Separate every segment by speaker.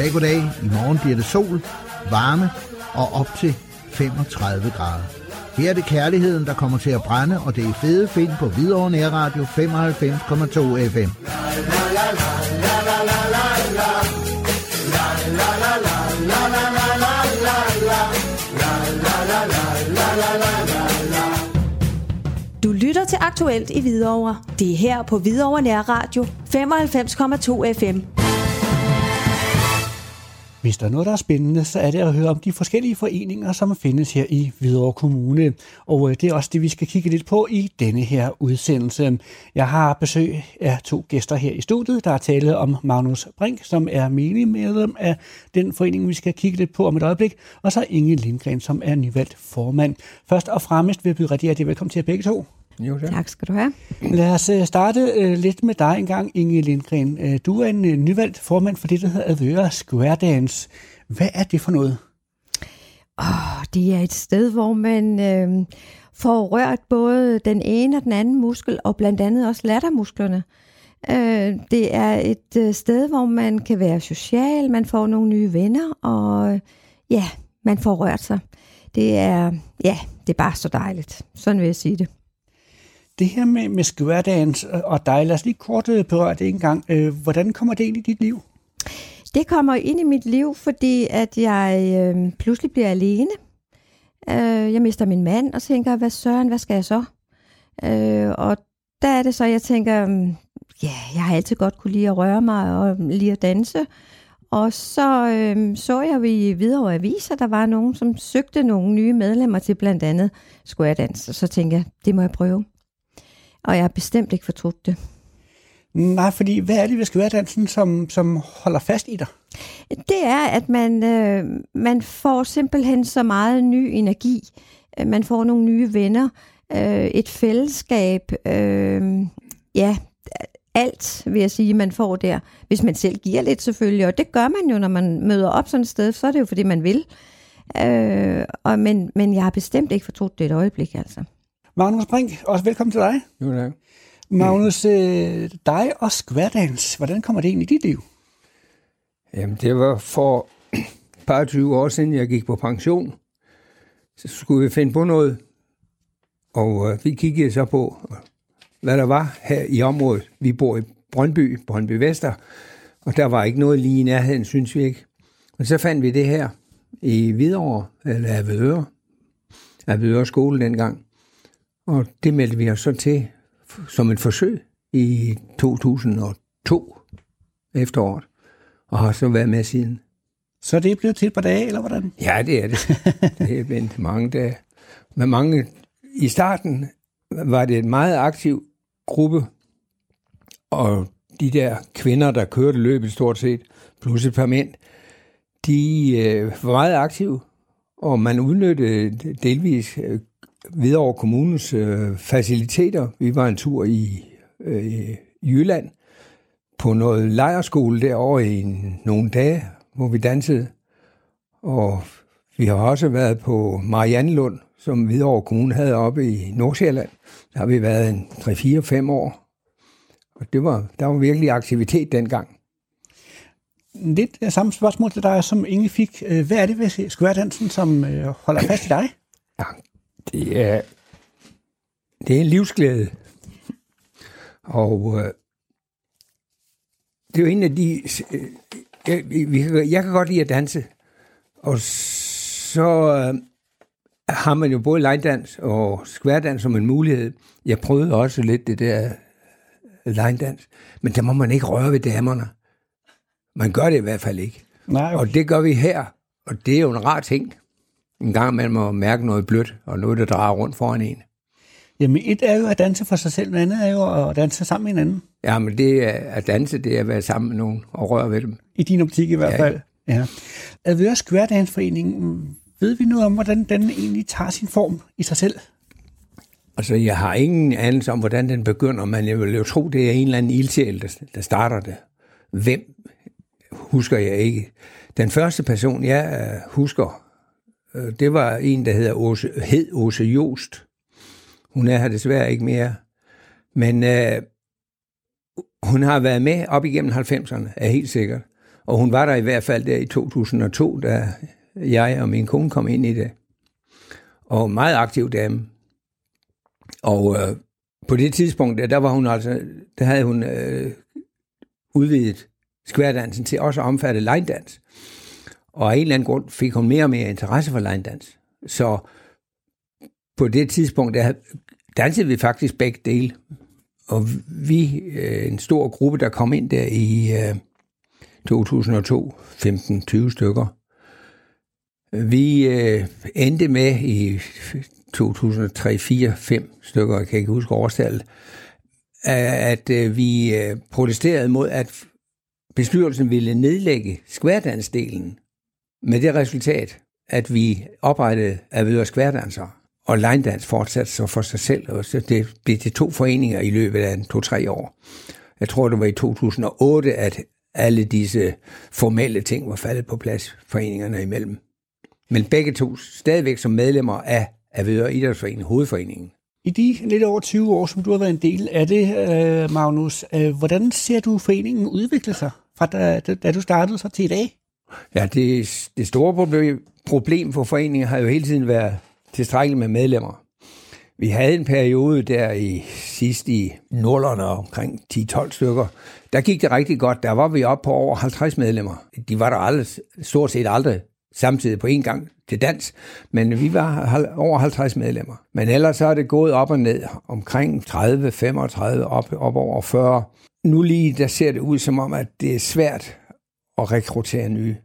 Speaker 1: Goddag, goddag. I morgen bliver det sol, varme og op til 35 grader. Her er det kærligheden, der kommer til at brænde, og det er fede find på Hvidovre Nærradio 95,2 FM.
Speaker 2: Du lytter til Aktuelt i Hvidovre. Det er her på Hvidovre Nærradio 95,2 FM.
Speaker 3: Hvis der er noget, der er spændende, så er det at høre om de forskellige foreninger, som findes her i Hvidovre Kommune. Og øh, det er også det, vi skal kigge lidt på i denne her udsendelse. Jeg har besøg af to gæster her i studiet. Der er tale om Magnus Brink, som er menig medlem af den forening, vi skal kigge lidt på om et øjeblik. Og så Inge Lindgren, som er nyvalgt formand. Først og fremmest vil jeg byde rigtig velkommen til jer begge to.
Speaker 4: Jo, tak.
Speaker 5: Tak skal du have.
Speaker 3: Lad os øh, starte øh, lidt med dig engang, Inge Lindgren. Øh, Du er en nyvalgt formand for det, der hedder Advøre Square Dance. Hvad er det for noget?
Speaker 5: Oh, det er et sted, hvor man øh, får rørt både den ene og den anden muskel, og blandt andet også lattermusklerne. Øh, det er et øh, sted, hvor man kan være social, man får nogle nye venner, og øh, ja, man får rørt sig. Det er, ja, det er bare så dejligt. Sådan vil jeg sige det.
Speaker 3: Det her med, med square dance øh, og dig, lad os lige kort øh, berøre det en gang. Øh, hvordan kommer det ind i dit liv?
Speaker 5: Det kommer ind i mit liv, fordi at jeg øh, pludselig bliver alene. Øh, jeg mister min mand, og tænker, hvad søren, hvad skal jeg så? Øh, og der er det så, jeg tænker, mm, ja, jeg har altid godt kunne lide at røre mig og lide at danse. Og så øh, så jeg i videre aviser, der var nogen, som søgte nogle nye medlemmer til blandt andet Square Dance. Og så tænkte jeg, det må jeg prøve. Og jeg har bestemt ikke fortrudt det.
Speaker 3: Nej, fordi hvad er det ved square dansen, som, som holder fast i dig?
Speaker 5: Det er, at man, øh, man får simpelthen så meget ny energi. Øh, Man får nogle nye venner, øh, et fællesskab, øh, ja, alt vil jeg sige, man får der. Hvis man selv giver lidt selvfølgelig, og det gør man jo, når man møder op sådan et sted, så er det jo, fordi man vil. Øh, og, men, men jeg har bestemt ikke fortrudt det et øjeblik, altså.
Speaker 3: Magnus Brink, også velkommen til dig.
Speaker 4: Jo, tak.
Speaker 3: Magnus, øh, dig og square dance, hvordan kommer det ind i dit liv?
Speaker 4: Jamen, det var for par 20 år siden, jeg gik på pension. Så skulle vi finde på noget. Og øh, vi kiggede så på, hvad der var her i området. Vi bor i Brøndby, Brøndby Vester, og der var ikke noget lige i nærheden, synes vi ikke. Og så fandt vi det her i Hvidovre, eller Avedøre, Avedøre skole dengang. Og det meldte vi os så til som et forsøg i 2002 efteråret, og har så været med siden.
Speaker 3: Så er det blevet til et par dage, eller hvordan?
Speaker 4: Ja, det er det. Det er vendt mange dage. Men mange, i starten var det en meget aktiv gruppe, og de der kvinder, der kørte løbet stort set, plus et par mænd, de øh, var meget aktive, og man udnyttede delvis øh, Hvidovre Kommunens øh, faciliteter. Vi var en tur i øh, Jylland på noget lejerskole derovre i en, nogle dage, hvor vi dansede. Og vi har også været på Mariannelund, som Hvidovre Kommune havde oppe i Nordsjælland. Der har vi været en 3-4-5 år. Og det var, der var virkelig aktivitet dengang.
Speaker 3: Lidt samme spørgsmål til dig, som Inge fik. Øh, Hvad er det ved square dansen, som øh, holder fast i dig?
Speaker 4: Ja, det er, det er en livsglæde. Og øh, det er jo en af de... Øh, jeg, jeg kan godt lide at danse. Og så øh, har man jo både line-dans og square-dans som en mulighed. Jeg prøvede også lidt det der line-dans. Men der må man ikke røre ved damerne. Man gør det i hvert fald ikke.
Speaker 3: Nej,
Speaker 4: Og det gør vi her. Og det er jo en rar ting. En gang man må mærke noget blødt, og noget, der drejer rundt foran en.
Speaker 3: Jamen, et er jo at danse for sig selv, noget andet er jo at danse sammen med hinanden.
Speaker 4: Ja, men det er at danse, det er at være sammen med nogen og røre ved dem.
Speaker 3: I din optik i hvert
Speaker 4: Ja.
Speaker 3: fald. Ja. Advøre Square Dance Forening, ved vi noget om, hvordan den egentlig tager sin form i sig selv?
Speaker 4: Altså, jeg har ingen anelse om, hvordan den begynder, men jeg vil jo tro, det er en eller anden ildsjæl, der, der starter det. Hvem husker jeg ikke. Den første person, jeg øh, husker, Øh, det var en, der hedder Ose, hed Åse Jost. Hun er her desværre ikke mere. Men øh, hun har været med op igennem 90'erne, er helt sikkert. Og hun var der i hvert fald der i 2002, da jeg og min kone kom ind i det. Og meget aktiv dame. Og øh, på det tidspunkt, der, der var hun altså, der havde hun øh, udvidet skværdansen til også at omfatte line-dans. Og af en eller anden grund fik hun mere og mere interesse for line-dans. Så på det tidspunkt, der dansede vi faktisk begge dele. Og vi, øh, en stor gruppe, der kom ind der i øh, 2002, 15-20 stykker, vi øh, endte med i 2003, 4, 5 stykker, jeg kan ikke huske årstallet, at øh, vi øh, protesterede mod, at bestyrelsen ville nedlægge skværdansdelen med det resultat, at vi oprettede Avedørs Skværdanser, og Line fortsatte så for sig selv, og så det blev til to foreninger i løbet af to-tre år. Jeg tror, det var i 2008, at alle disse formelle ting var faldet på plads, foreningerne imellem. Men begge to stadigvæk som medlemmer af Avedøre Idrætsforening, hovedforeningen.
Speaker 3: I de lidt over 20 år, som du har været en del af det, øh, Magnus, øh, hvordan ser du foreningen udvikle sig fra da, da du startede så til i dag?
Speaker 4: Ja, det, det store problem, problem for foreningen har jo hele tiden været tilstrækkeligt med medlemmer. Vi havde en periode der i sidst i nullerne omkring 10-12 stykker. Der gik det rigtig godt. Der var vi oppe på over 50 medlemmer. De var der aldrig, stort set aldrig samtidig på en gang til dans, men vi var over 50 medlemmer. Men ellers så er det gået op og ned, omkring 30, 35, op, op over 40. Nu lige der ser det ud som om, at det er svært at rekruttere nye.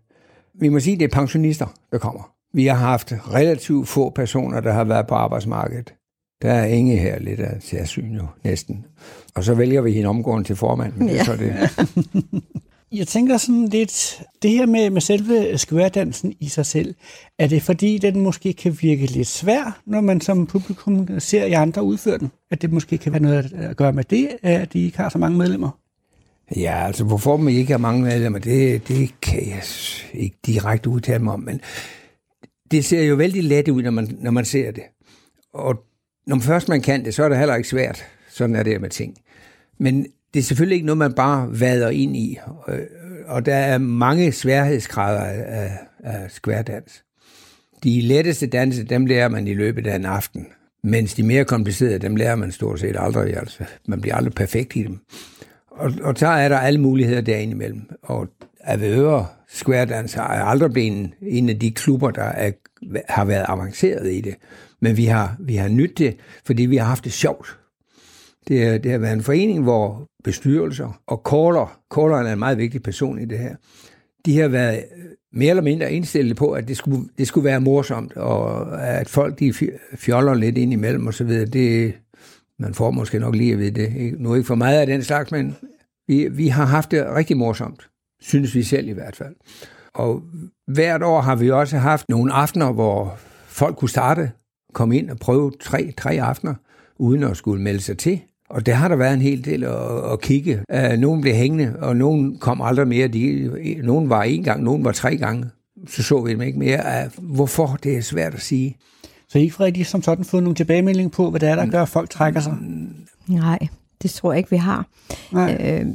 Speaker 4: Vi må sige, at det er pensionister, der kommer. Vi har haft relativt få personer, der har været på arbejdsmarkedet. Der er ingen her lidt af særsyn jo, næsten. Og så vælger vi en omgående til formand, men det er så det.
Speaker 3: Jeg tænker sådan lidt, det her med, med selve skværdansen i sig selv, er det fordi, den måske kan virke lidt svær, når man som publikum ser i andre udføre den? At det måske kan være noget at gøre med det, at de ikke har så mange medlemmer?
Speaker 4: Ja, altså hvorfor man ikke har mange medlemmer, det, det kan jeg ikke direkte udtale mig om, men det ser jo vældig let ud, når man, når man ser det. Og når først man kan det, så er det heller ikke svært. Sådan er det med ting. Men det er selvfølgelig ikke noget, man bare vader ind i. Øh, og der er mange sværhedsgrader af, af skværdans. De letteste danse, dem lærer man i løbet af en aften. Mens de mere komplicerede, dem lærer man stort set aldrig. Altså, man bliver aldrig perfekt i dem. Og, og så er der alle muligheder derinde imellem. Og Avedøre Square Dance er aldrig blevet en, en af de klubber, der er, har været avanceret i det. Men vi har, vi har nyttet det, fordi vi har haft det sjovt. Det, er, det har været en forening, hvor bestyrelser og caller, calleren er en meget vigtig person i det her, de har været øh, mere eller mindre indstillet på, at det skulle, det skulle være morsomt, og at folk de fjoller lidt ind imellem osv., det, man får måske nok lige at vide det. Nu ikke for meget af den slags, men vi, vi har haft det rigtig morsomt synes vi selv i hvert fald. Og hvert år har vi også haft nogle aftener, hvor folk kunne starte, komme ind og prøve tre, tre aftener, uden at skulle melde sig til. Og der har der været en hel del at, at kigge. Øh, nogen blev hængende, og nogen kom aldrig mere. De, nogen var en gang, nogen var tre gange. Så så vi dem ikke mere. af, hvorfor? Det er svært at sige.
Speaker 3: Så ikke rigtig som sådan fået nogle tilbagemelding på, hvad det er, der gør, at folk trækker sig?
Speaker 5: Nej, det tror jeg ikke, vi har. Øh,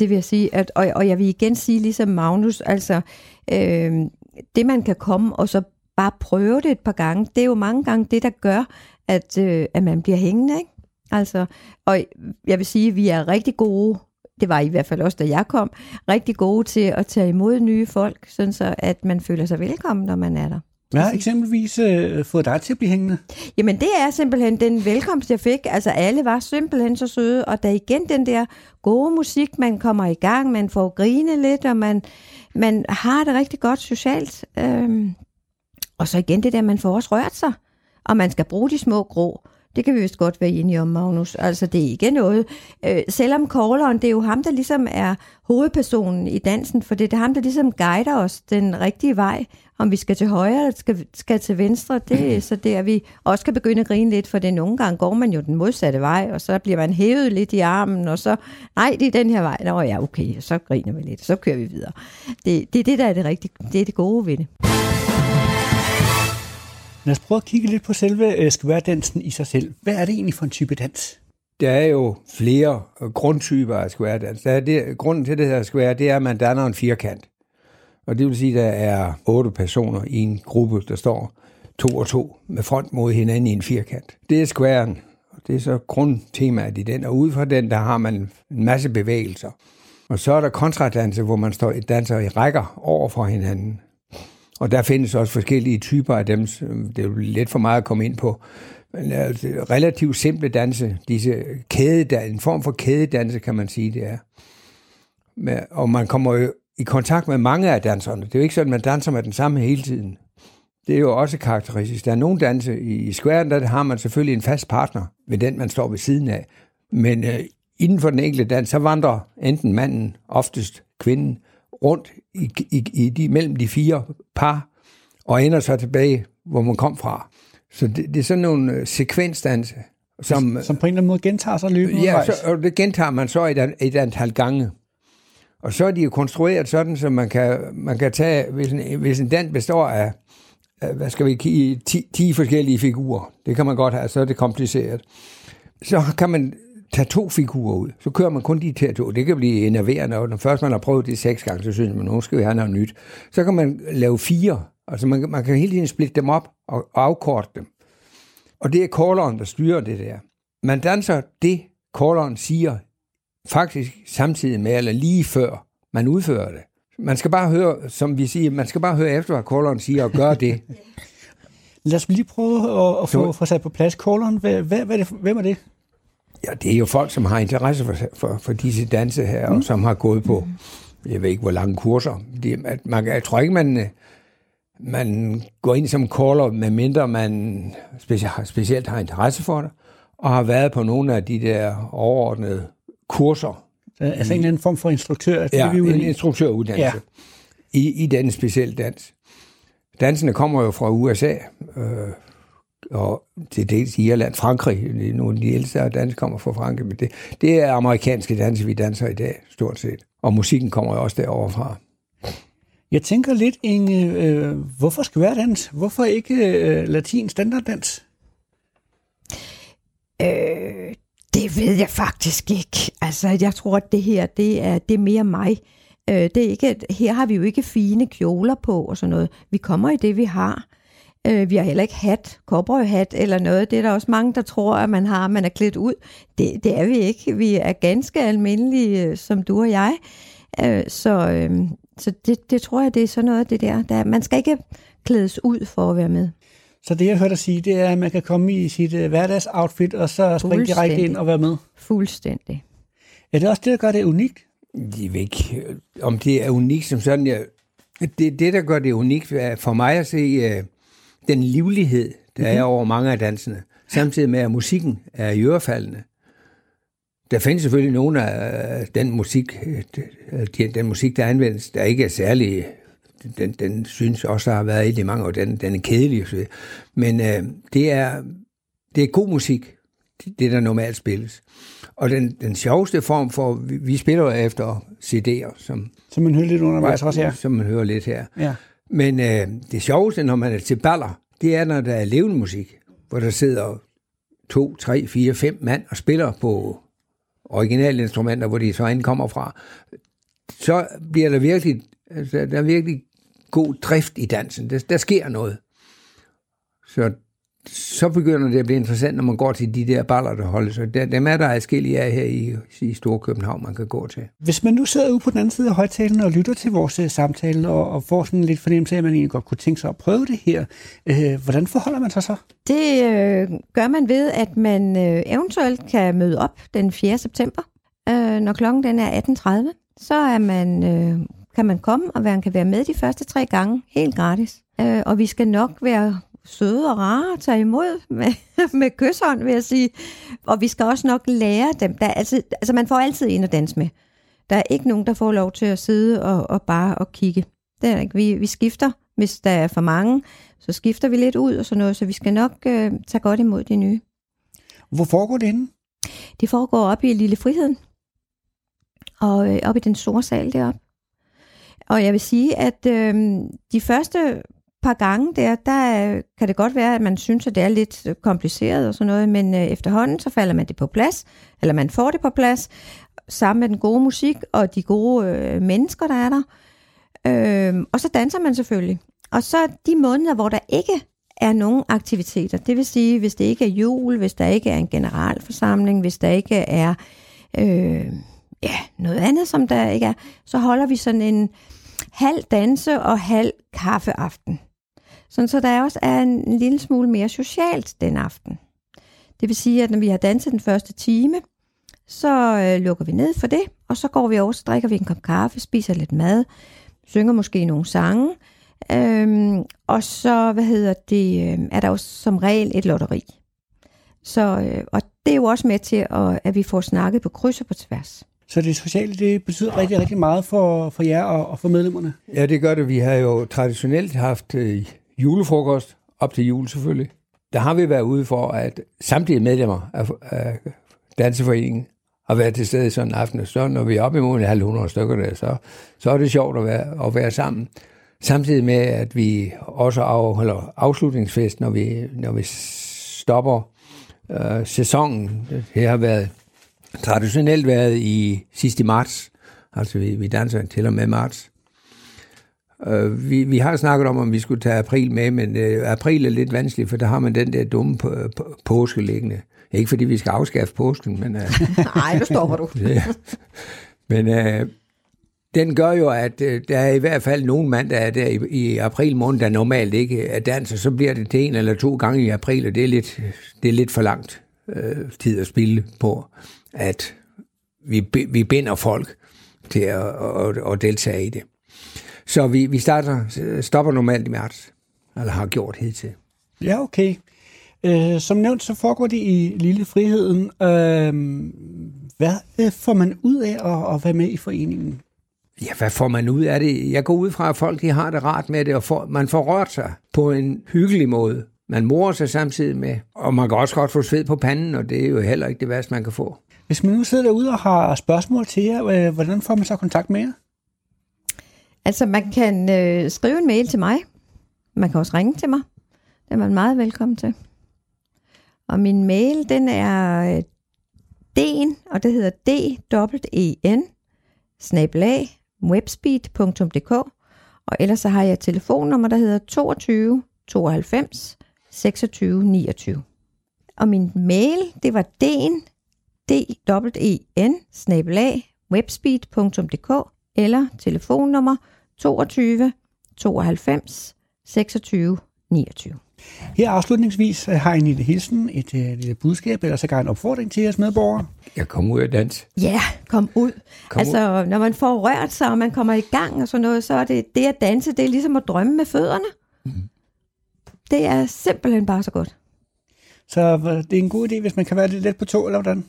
Speaker 5: det vil jeg sige, at, og, og jeg vil igen sige, ligesom Magnus, altså øh, det man kan komme og så bare prøve det et par gange, det er jo mange gange det, der gør, at, øh, at man bliver hængende, ikke? Altså, og jeg vil sige, at vi er rigtig gode, det var i hvert fald også, da jeg kom, rigtig gode til at tage imod nye folk, sådan så at man føler sig velkommen, når man er der.
Speaker 3: Hvad har eksempelvis øh, fået dig til at blive hængende?
Speaker 5: Jamen det er simpelthen den velkomst, jeg fik. Altså alle var simpelthen så søde, og der igen den der gode musik, man kommer i gang, man får grine lidt, og man, man har det rigtig godt socialt. Øhm, og så igen det der, man får også rørt sig, og man skal bruge de små grå. Det kan vi vist godt være enige om, Magnus. Altså, det er ikke noget. Øh, selvom calleren, det er jo ham, der ligesom er hovedpersonen i dansen, for det er ham, der ligesom guider os den rigtige vej. Om vi skal til højre eller skal, skal til venstre, det er så der, vi også kan begynde at grine lidt, for det nogle gange går man jo den modsatte vej, og så bliver man hævet lidt i armen, og så, nej, det er den her vej. Nå ja, okay, så griner vi lidt, så kører vi videre. Det, det er det, der er det rigtige, det er det gode ved det.
Speaker 3: Lad os prøve at kigge lidt på selve øh, skværdansen i sig selv. Hvad er det egentlig for en type dans?
Speaker 4: Der er jo flere øh, grundtyper af skværdans. Der er det, grunden til det her skvær, det er, at man danner en firkant. Og det vil sige, at der er otte personer i en gruppe, der står to og to med front mod hinanden i en firkant. Det er squaren. Det er så grundtemaet i den, og ud fra den, der har man en masse bevægelser. Og så er der kontradanse, hvor man står danser i rækker over for hinanden. Og der findes også forskellige typer af dem. Det er jo lidt for meget at komme ind på. Men altså, relativt simple danse, disse kædedanse, en form for kædedanse, kan man sige, det er. Og man kommer jo i kontakt med mange af danserne. Det er jo ikke sådan, at man danser med den samme hele tiden. Det er jo også karakteristisk. Der er nogle danse i squaren, der har man selvfølgelig en fast partner ved den, man står ved siden af. Men øh, inden for den enkelte dans, så vandrer enten manden, oftest kvinden, rundt i, i, i de, mellem de fire par, og ender så tilbage, hvor man kom fra. Så det, det er sådan nogle øh, sekvensdanse,
Speaker 3: som, som på en eller anden måde gentager sig løbende
Speaker 4: Ja, så, og det gentager man så et, et antal gange. Og så er de jo konstrueret sådan, så man kan, man kan tage, hvis en, hvis en dans består af, af hvad skal vi kigge, 10, 10 forskellige figurer, det kan man godt have, så er det kompliceret. Så kan man tage to figurer ud, så kører man kun de her to. Det kan blive enerverende, og når først man har prøvet det seks gange, så synes man, nu skal vi have noget nyt. Så kan man lave fire, altså man, man kan hele tiden splitte dem op og, og afkorte dem. Og det er calleren, der styrer det der. Man danser det, calleren siger, faktisk samtidig med, eller lige før man udfører det. Man skal bare høre, som vi siger, man skal bare høre efter, hvad calleren siger, og gøre det.
Speaker 3: Lad os lige prøve at, at få, få sat på plads calleren. Hvad, hvad, det, hvem er det?
Speaker 4: Ja, det er jo folk, som har interesse for, for, for disse danse her, mm. og som har gået på, jeg ved ikke, hvor lange kurser. Det, at man, jeg tror ikke, man, man går ind som caller, medmindre man specielt, specielt har interesse for det, og har været på nogle af de der overordnede kurser.
Speaker 3: Så, altså en eller anden form for instruktør?
Speaker 4: Det ja, en instruktøruddannelse ja. i, i den specielle dans. Dansene kommer jo fra USA, øh, og til dels Irland, Frankrig. Nogle af de ældste danse kommer fra Frankrig, men det, det er amerikanske danse, vi danser i dag, stort set. Og musikken kommer jo også derovre fra.
Speaker 3: Jeg tænker lidt, Inge, øh, hvorfor skal være dans? Hvorfor ikke øh, latin standarddans?
Speaker 5: Øh, det ved jeg faktisk ikke. Altså, jeg tror, at det her, det er, det er mere mig. Øh, det er ikke, her har vi jo ikke fine kjoler på og sådan noget. Vi kommer i det, vi har. Øh, vi har heller ikke hat, hat eller noget. Det er der også mange, der tror, at man har, man er klædt ud. Det, det er vi ikke. Vi er ganske almindelige, øh, som du og jeg. Øh, så øh, så det, det tror jeg, det er sådan noget af det der. der. Man skal ikke klædes ud for at være med.
Speaker 3: Så det, jeg hørte dig sige, det er, at man kan komme i sit uh, hverdagsoutfit, og så springe direkte ind og være med?
Speaker 5: Fuldstændig.
Speaker 3: Er det også det, der gør det unikt?
Speaker 4: Jeg ved ikke, om det er unikt som sådan. Jeg, det, det, der gør det unikt for mig at se uh, den livlighed, der mm-hmm. er over mange af dansene, samtidig med, at musikken er i ørefaldende. Der findes selvfølgelig nogle af den musik, øh, den musik, der anvendes, der ikke er særlig den, den synes også, der har været i mange år, den, den er kedelig. Men øh, det, er, det er god musik, det der normalt spilles. Og den, den sjoveste form for, vi, vi spiller efter CD'er, som,
Speaker 3: som man hører lidt undervejs også her.
Speaker 4: Som man hører lidt her. Ja. Men øh, det sjoveste, når man er til baller, det er, når der er levende musik, hvor der sidder to, tre, fire, fem mand og spiller på originale instrumenter, hvor de så end kommer fra. Så bliver der virkelig, altså, der er virkelig god drift i dansen. Der, der sker noget. Så, så begynder det at blive interessant, når man går til de der baller, der holder sig. Der, dem er der adskillige af her i, i Storkøbenhavn, man kan gå til.
Speaker 3: Hvis man nu sidder ude på den anden side af højtalen og lytter til vores uh, samtale, og, og får sådan lidt fornemmelse af, at man egentlig godt kunne tænke sig at prøve det her, uh, hvordan forholder man sig så?
Speaker 5: Det øh, gør man ved, at man øh, eventuelt kan møde op den 4. september, øh, når klokken den er 18.30. Så er man øh, kan man komme, og man kan være med de første tre gange, helt gratis. Øh, og vi skal nok være søde og rare og tage imod med, med kysshånd, vil jeg sige. Og vi skal også nok lære dem. Der er altid, altså man får altid en at danse med. Der er ikke nogen, der får lov til at sidde og, og bare og kigge. Det er ikke. Vi, vi skifter, hvis der er for mange, så skifter vi lidt ud og sådan noget, så vi skal nok øh, tage godt imod de nye.
Speaker 3: Hvor foregår det henne?
Speaker 5: Det foregår op i Lille Friheden, og øh, op i den store sal deroppe. Og jeg vil sige, at øh, de første par gange der, der øh, kan det godt være, at man synes, at det er lidt øh, kompliceret og sådan noget, men øh, efterhånden så falder man det på plads, eller man får det på plads, sammen med den gode musik og de gode øh, mennesker, der er der. Øh, og så danser man selvfølgelig. Og så de måneder, hvor der ikke er nogen aktiviteter, det vil sige, hvis det ikke er jul, hvis der ikke er en generalforsamling, hvis der ikke er øh, ja, noget andet, som der ikke er, så holder vi sådan en halv danse og halv kaffeaften. Sådan så der også er en, en lille smule mere socialt den aften. Det vil sige, at når vi har danset den første time, så øh, lukker vi ned for det, og så går vi over, så drikker vi en kop kaffe, spiser lidt mad, synger måske nogle sange, øhm, og så, hvad hedder det, øh, er der jo som regel et lotteri. Så, øh, og det er jo også med til, at, at vi får snakket på kryds og på tværs.
Speaker 3: Så det sociale, det betyder rigtig, rigtig meget for, for jer og, og for medlemmerne?
Speaker 4: Ja, det gør det. Vi har jo traditionelt haft øh, julefrokost, op til jul selvfølgelig. Der har vi været ude for, at samtlige medlemmer af, af danseforeningen har været til stede sådan en aften. Så når vi er op imod en halv hundrede stykker der, så, så er det sjovt at være, at være sammen. Samtidig med, at vi også afholder afslutningsfest, når vi, når vi stopper øh, sæsonen. Det har været traditionelt været i sidste marts. Altså vi, vi danser til og med marts. Øh, vi, vi har snakket om, om vi skulle tage april med, men øh, april er lidt vanskeligt, for der har man den der dumme på, på, påske liggende. Ikke fordi vi skal afskaffe påsken, men... Øh,
Speaker 5: Nej, nu stopper du.
Speaker 4: ja. Men øh, den gør jo, at øh, der er i hvert fald nogle mandag der i, i april måned, der normalt ikke er dans, og så bliver det til en eller to gange i april, og det er lidt, det er lidt for langt øh, tid at spille på, at vi, vi binder folk til at, at, at deltage i det. Så vi, vi starter, stopper normalt i marts, eller har gjort hidtil.
Speaker 3: Ja, okay. Øh, som nævnt, så foregår det i Lille Friheden. Øh, hvad øh, får man ud af at, at være med i foreningen?
Speaker 4: Ja, hvad får man ud af det? Jeg går ud fra, at folk de har det rart med det, og får, man får rørt sig på en hyggelig måde. Man morer sig samtidig med, og man kan også godt få sved på panden, og det er jo heller ikke det værste, man kan få.
Speaker 3: Hvis man nu sidder derude og har spørgsmål til jer, øh, hvordan får man så kontakt med jer?
Speaker 5: Altså, man kan øh, skrive en mail til mig. Man kan også ringe til mig. Det er man meget velkommen til. Og min mail, den er øh, den, og det hedder d-e-n, snabelag, webspeed.dk, og ellers så har jeg et telefonnummer, der hedder 22 92 26 29. Og min mail, det var den, d e n snabelag, webspeed.dk, eller telefonnummer 22 92 26 29.
Speaker 3: Her afslutningsvis øh, har jeg en lille hilsen, et, et lille budskab, eller så en opfordring til jeres medborgere.
Speaker 4: Jeg kommer ud af dans.
Speaker 5: Ja, kom ud.
Speaker 4: Kom
Speaker 5: altså, når man får rørt sig, og man kommer i gang og sådan noget, så er det, det at danse, det er ligesom at drømme med fødderne. Mm. Det er simpelthen bare så godt.
Speaker 3: Så øh, det er en god idé, hvis man kan være lidt let på tog, eller hvordan?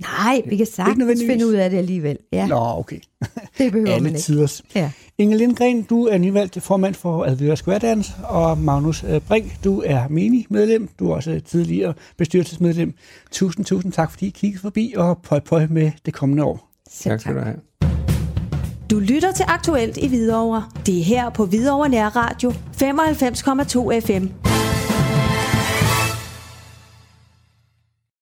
Speaker 5: Nej, vi kan sagtens finde ud af det alligevel. Ja,
Speaker 3: Nå, okay.
Speaker 5: det behøver man
Speaker 3: Alle
Speaker 5: ikke.
Speaker 3: tiders.
Speaker 5: Ja.
Speaker 3: Inge Lindgren, du er nyvalgt formand for Advira Skværdans, og Magnus øh, Brink, du er menig medlem. Du er også tidligere bestyrelsesmedlem. Tusind, tusind tak, fordi I kiggede forbi, og pøj pøj med det kommende år.
Speaker 5: Selv
Speaker 4: Tak skal du have.
Speaker 2: Du lytter til Aktuelt i Hvidovre. Det er her på Hvidovre Nær Radio 95,2 FM.